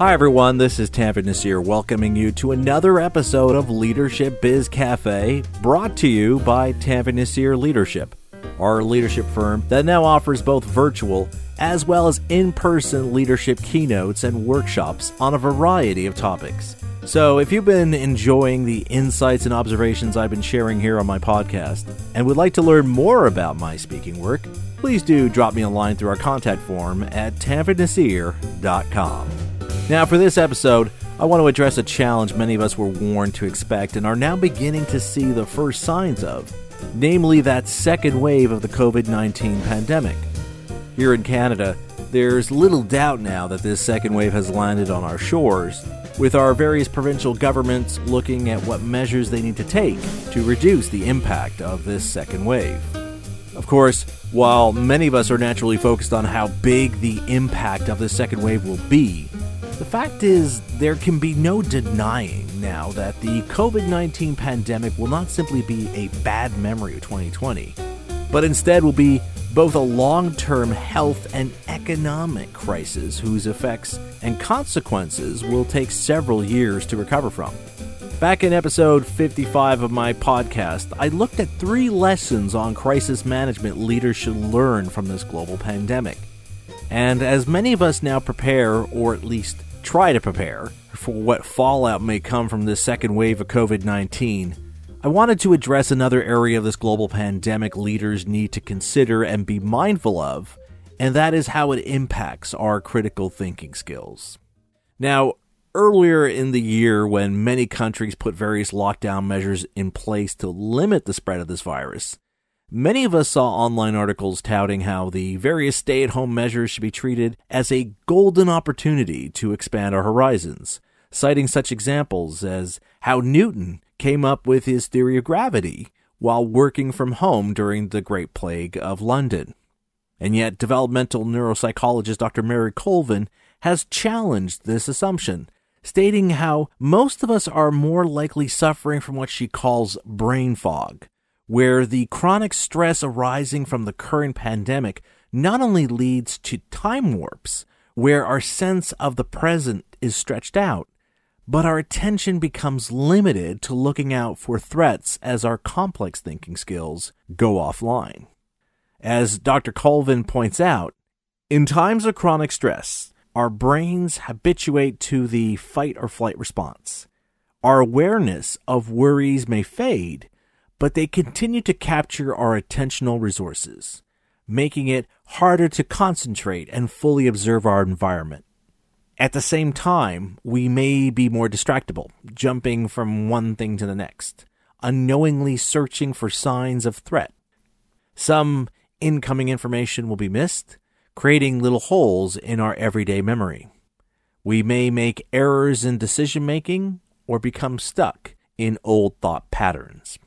Hi, everyone. This is Tanveer Naseer welcoming you to another episode of Leadership Biz Cafe, brought to you by Tanveer Naseer Leadership, our leadership firm that now offers both virtual as well as in person leadership keynotes and workshops on a variety of topics. So, if you've been enjoying the insights and observations I've been sharing here on my podcast and would like to learn more about my speaking work, please do drop me a line through our contact form at tanveernaseer.com. Now, for this episode, I want to address a challenge many of us were warned to expect and are now beginning to see the first signs of, namely that second wave of the COVID 19 pandemic. Here in Canada, there's little doubt now that this second wave has landed on our shores, with our various provincial governments looking at what measures they need to take to reduce the impact of this second wave. Of course, while many of us are naturally focused on how big the impact of the second wave will be, the fact is, there can be no denying now that the COVID 19 pandemic will not simply be a bad memory of 2020, but instead will be both a long term health and economic crisis whose effects and consequences will take several years to recover from. Back in episode 55 of my podcast, I looked at three lessons on crisis management leaders should learn from this global pandemic. And as many of us now prepare, or at least try to prepare for what fallout may come from this second wave of COVID 19, I wanted to address another area of this global pandemic leaders need to consider and be mindful of, and that is how it impacts our critical thinking skills. Now, earlier in the year, when many countries put various lockdown measures in place to limit the spread of this virus, Many of us saw online articles touting how the various stay at home measures should be treated as a golden opportunity to expand our horizons, citing such examples as how Newton came up with his theory of gravity while working from home during the Great Plague of London. And yet, developmental neuropsychologist Dr. Mary Colvin has challenged this assumption, stating how most of us are more likely suffering from what she calls brain fog where the chronic stress arising from the current pandemic not only leads to time warps, where our sense of the present is stretched out, but our attention becomes limited to looking out for threats as our complex thinking skills go offline. As Dr. Colvin points out, in times of chronic stress, our brains habituate to the fight or flight response. Our awareness of worries may fade, but they continue to capture our attentional resources, making it harder to concentrate and fully observe our environment. At the same time, we may be more distractible, jumping from one thing to the next, unknowingly searching for signs of threat. Some incoming information will be missed, creating little holes in our everyday memory. We may make errors in decision making or become stuck in old thought patterns.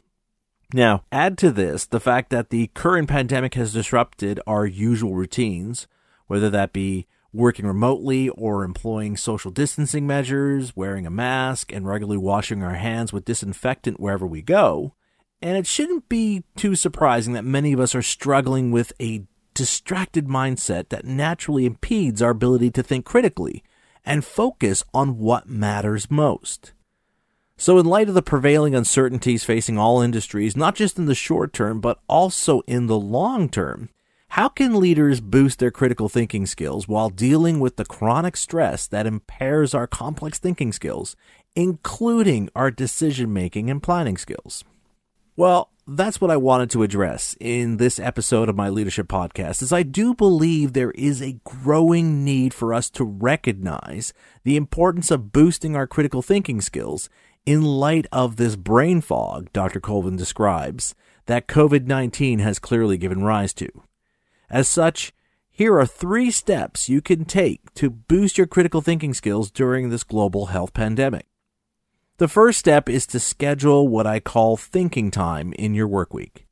Now, add to this the fact that the current pandemic has disrupted our usual routines, whether that be working remotely or employing social distancing measures, wearing a mask, and regularly washing our hands with disinfectant wherever we go. And it shouldn't be too surprising that many of us are struggling with a distracted mindset that naturally impedes our ability to think critically and focus on what matters most. So, in light of the prevailing uncertainties facing all industries, not just in the short term, but also in the long term, how can leaders boost their critical thinking skills while dealing with the chronic stress that impairs our complex thinking skills, including our decision making and planning skills? Well, that's what I wanted to address in this episode of my leadership podcast is I do believe there is a growing need for us to recognize the importance of boosting our critical thinking skills in light of this brain fog Dr. Colvin describes that COVID 19 has clearly given rise to. As such, here are three steps you can take to boost your critical thinking skills during this global health pandemic. The first step is to schedule what I call thinking time in your work week.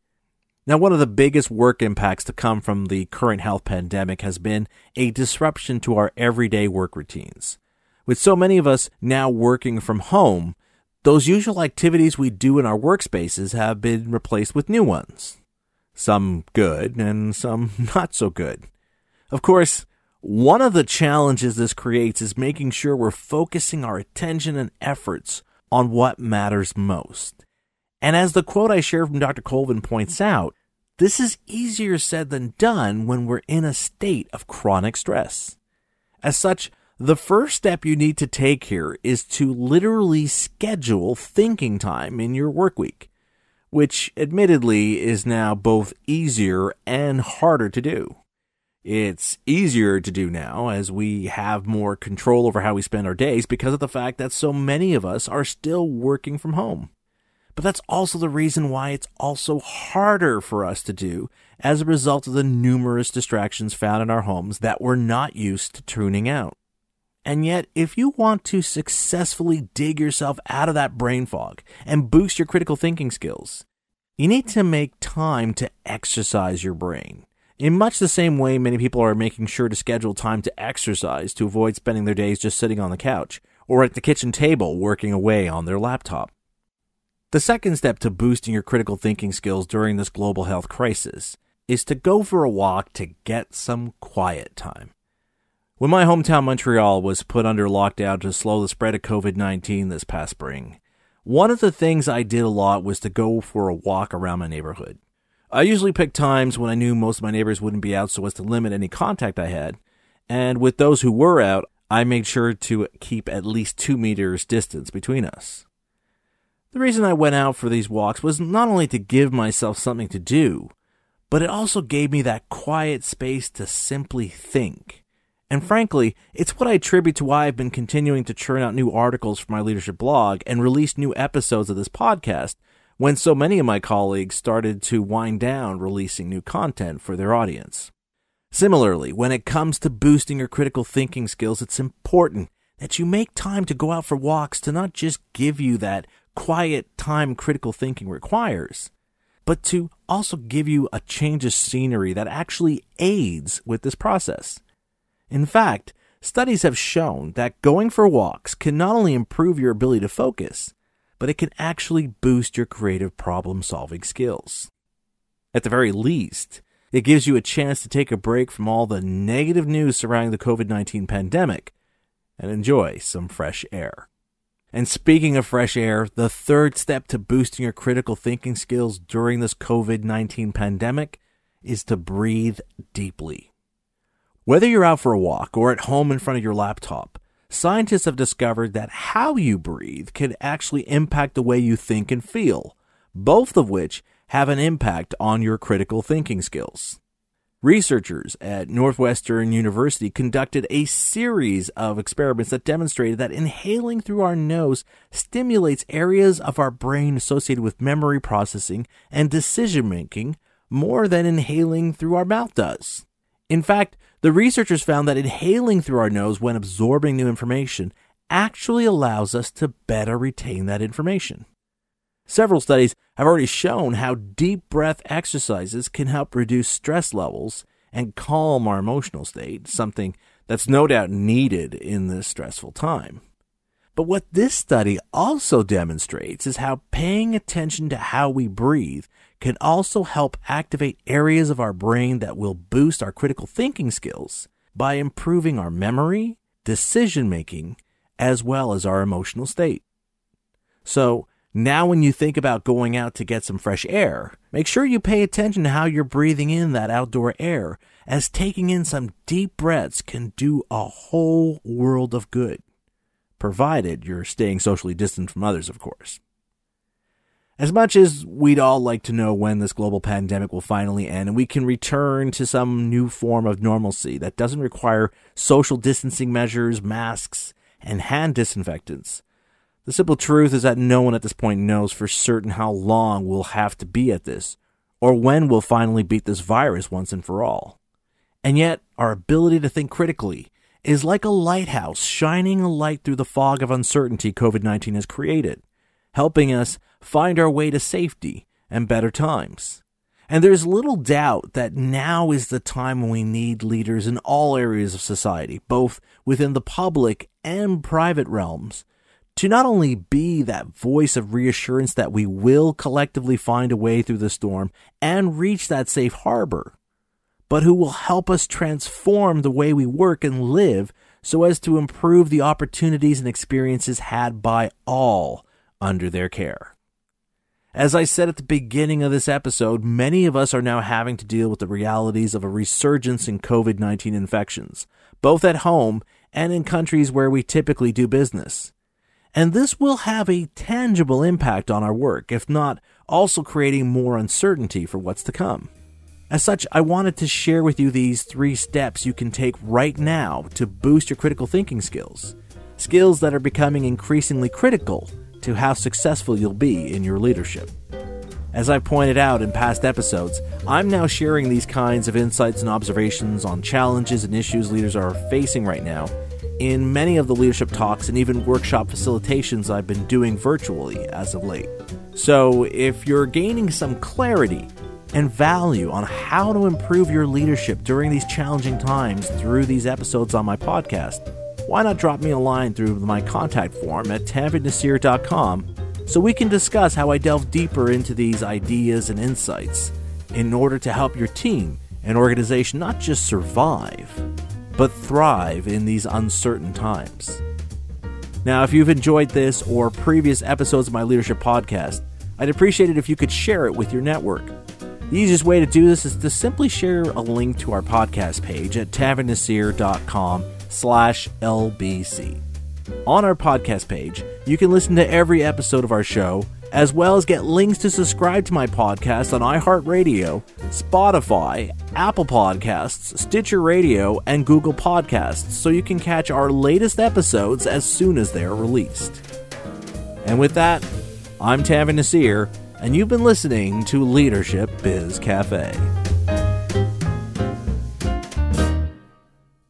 Now, one of the biggest work impacts to come from the current health pandemic has been a disruption to our everyday work routines. With so many of us now working from home, those usual activities we do in our workspaces have been replaced with new ones. Some good and some not so good. Of course, One of the challenges this creates is making sure we're focusing our attention and efforts on what matters most. And as the quote I shared from Dr. Colvin points out, this is easier said than done when we're in a state of chronic stress. As such, the first step you need to take here is to literally schedule thinking time in your work week, which admittedly is now both easier and harder to do. It's easier to do now as we have more control over how we spend our days because of the fact that so many of us are still working from home. But that's also the reason why it's also harder for us to do as a result of the numerous distractions found in our homes that we're not used to tuning out. And yet, if you want to successfully dig yourself out of that brain fog and boost your critical thinking skills, you need to make time to exercise your brain. In much the same way many people are making sure to schedule time to exercise to avoid spending their days just sitting on the couch or at the kitchen table working away on their laptop. The second step to boosting your critical thinking skills during this global health crisis is to go for a walk to get some quiet time. When my hometown Montreal was put under lockdown to slow the spread of COVID 19 this past spring, one of the things I did a lot was to go for a walk around my neighborhood. I usually picked times when I knew most of my neighbors wouldn't be out so as to limit any contact I had. And with those who were out, I made sure to keep at least two meters distance between us. The reason I went out for these walks was not only to give myself something to do, but it also gave me that quiet space to simply think. And frankly, it's what I attribute to why I've been continuing to churn out new articles for my leadership blog and release new episodes of this podcast when so many of my colleagues started to wind down releasing new content for their audience. Similarly, when it comes to boosting your critical thinking skills, it's important that you make time to go out for walks to not just give you that quiet time critical thinking requires, but to also give you a change of scenery that actually aids with this process. In fact, studies have shown that going for walks can not only improve your ability to focus, but it can actually boost your creative problem solving skills. At the very least, it gives you a chance to take a break from all the negative news surrounding the COVID 19 pandemic and enjoy some fresh air. And speaking of fresh air, the third step to boosting your critical thinking skills during this COVID 19 pandemic is to breathe deeply. Whether you're out for a walk or at home in front of your laptop, scientists have discovered that how you breathe can actually impact the way you think and feel, both of which have an impact on your critical thinking skills. Researchers at Northwestern University conducted a series of experiments that demonstrated that inhaling through our nose stimulates areas of our brain associated with memory processing and decision making more than inhaling through our mouth does. In fact, the researchers found that inhaling through our nose when absorbing new information actually allows us to better retain that information. Several studies have already shown how deep breath exercises can help reduce stress levels and calm our emotional state, something that's no doubt needed in this stressful time. But what this study also demonstrates is how paying attention to how we breathe can also help activate areas of our brain that will boost our critical thinking skills by improving our memory, decision making, as well as our emotional state. So, now when you think about going out to get some fresh air, make sure you pay attention to how you're breathing in that outdoor air, as taking in some deep breaths can do a whole world of good, provided you're staying socially distant from others, of course. As much as we'd all like to know when this global pandemic will finally end and we can return to some new form of normalcy that doesn't require social distancing measures, masks, and hand disinfectants, the simple truth is that no one at this point knows for certain how long we'll have to be at this, or when we'll finally beat this virus once and for all. And yet, our ability to think critically is like a lighthouse shining a light through the fog of uncertainty COVID 19 has created helping us find our way to safety and better times. And there's little doubt that now is the time when we need leaders in all areas of society, both within the public and private realms, to not only be that voice of reassurance that we will collectively find a way through the storm and reach that safe harbor, but who will help us transform the way we work and live so as to improve the opportunities and experiences had by all under their care. As I said at the beginning of this episode, many of us are now having to deal with the realities of a resurgence in COVID 19 infections, both at home and in countries where we typically do business. And this will have a tangible impact on our work, if not also creating more uncertainty for what's to come. As such, I wanted to share with you these three steps you can take right now to boost your critical thinking skills. Skills that are becoming increasingly critical to how successful you'll be in your leadership. As I've pointed out in past episodes, I'm now sharing these kinds of insights and observations on challenges and issues leaders are facing right now in many of the leadership talks and even workshop facilitations I've been doing virtually as of late. So, if you're gaining some clarity and value on how to improve your leadership during these challenging times through these episodes on my podcast, why not drop me a line through my contact form at tanveernaseer.com so we can discuss how I delve deeper into these ideas and insights in order to help your team and organization not just survive, but thrive in these uncertain times. Now, if you've enjoyed this or previous episodes of my leadership podcast, I'd appreciate it if you could share it with your network. The easiest way to do this is to simply share a link to our podcast page at tanveernaseer.com slash LBC. On our podcast page, you can listen to every episode of our show as well as get links to subscribe to my podcast on iHeartRadio, Spotify, Apple Podcasts, Stitcher Radio, and Google Podcasts so you can catch our latest episodes as soon as they're released. And with that, I'm Tanveer Naseer, and you've been listening to Leadership Biz Cafe.